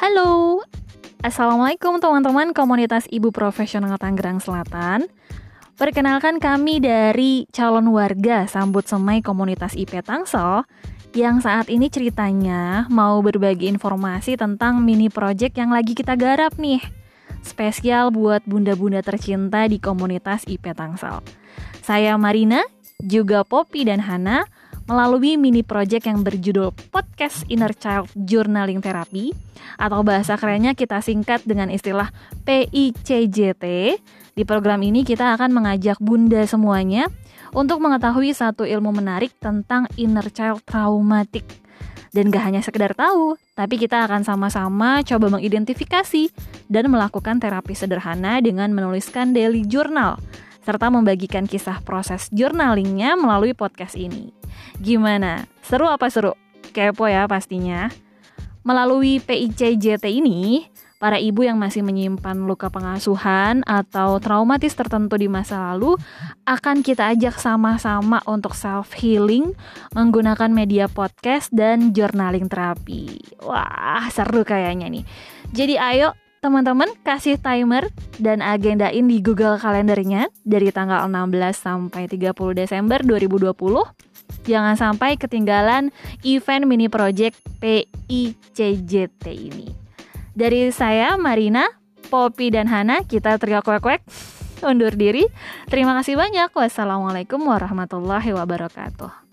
Halo, Assalamualaikum teman-teman komunitas Ibu Profesional Tangerang Selatan. Perkenalkan kami dari calon warga sambut semai komunitas IP Tangsel yang saat ini ceritanya mau berbagi informasi tentang mini project yang lagi kita garap nih. Spesial buat bunda-bunda tercinta di komunitas IP Tangsel. Saya Marina, juga Poppy dan Hana melalui mini project yang berjudul Podcast Inner Child Journaling Therapy atau bahasa kerennya kita singkat dengan istilah PICJT. Di program ini kita akan mengajak bunda semuanya untuk mengetahui satu ilmu menarik tentang inner child traumatik. Dan gak hanya sekedar tahu, tapi kita akan sama-sama coba mengidentifikasi dan melakukan terapi sederhana dengan menuliskan daily journal serta membagikan kisah proses journalingnya melalui podcast ini. Gimana? Seru apa seru? Kepo ya pastinya. Melalui PICJT ini, para ibu yang masih menyimpan luka pengasuhan atau traumatis tertentu di masa lalu akan kita ajak sama-sama untuk self healing menggunakan media podcast dan journaling terapi. Wah, seru kayaknya nih. Jadi ayo teman-teman kasih timer dan agendain di Google Kalendernya dari tanggal 16 sampai 30 Desember 2020 Jangan sampai ketinggalan event mini project PICJT ini. Dari saya, Marina, Poppy, dan Hana, kita teriak kwek-kwek undur diri. Terima kasih banyak. Wassalamualaikum warahmatullahi wabarakatuh.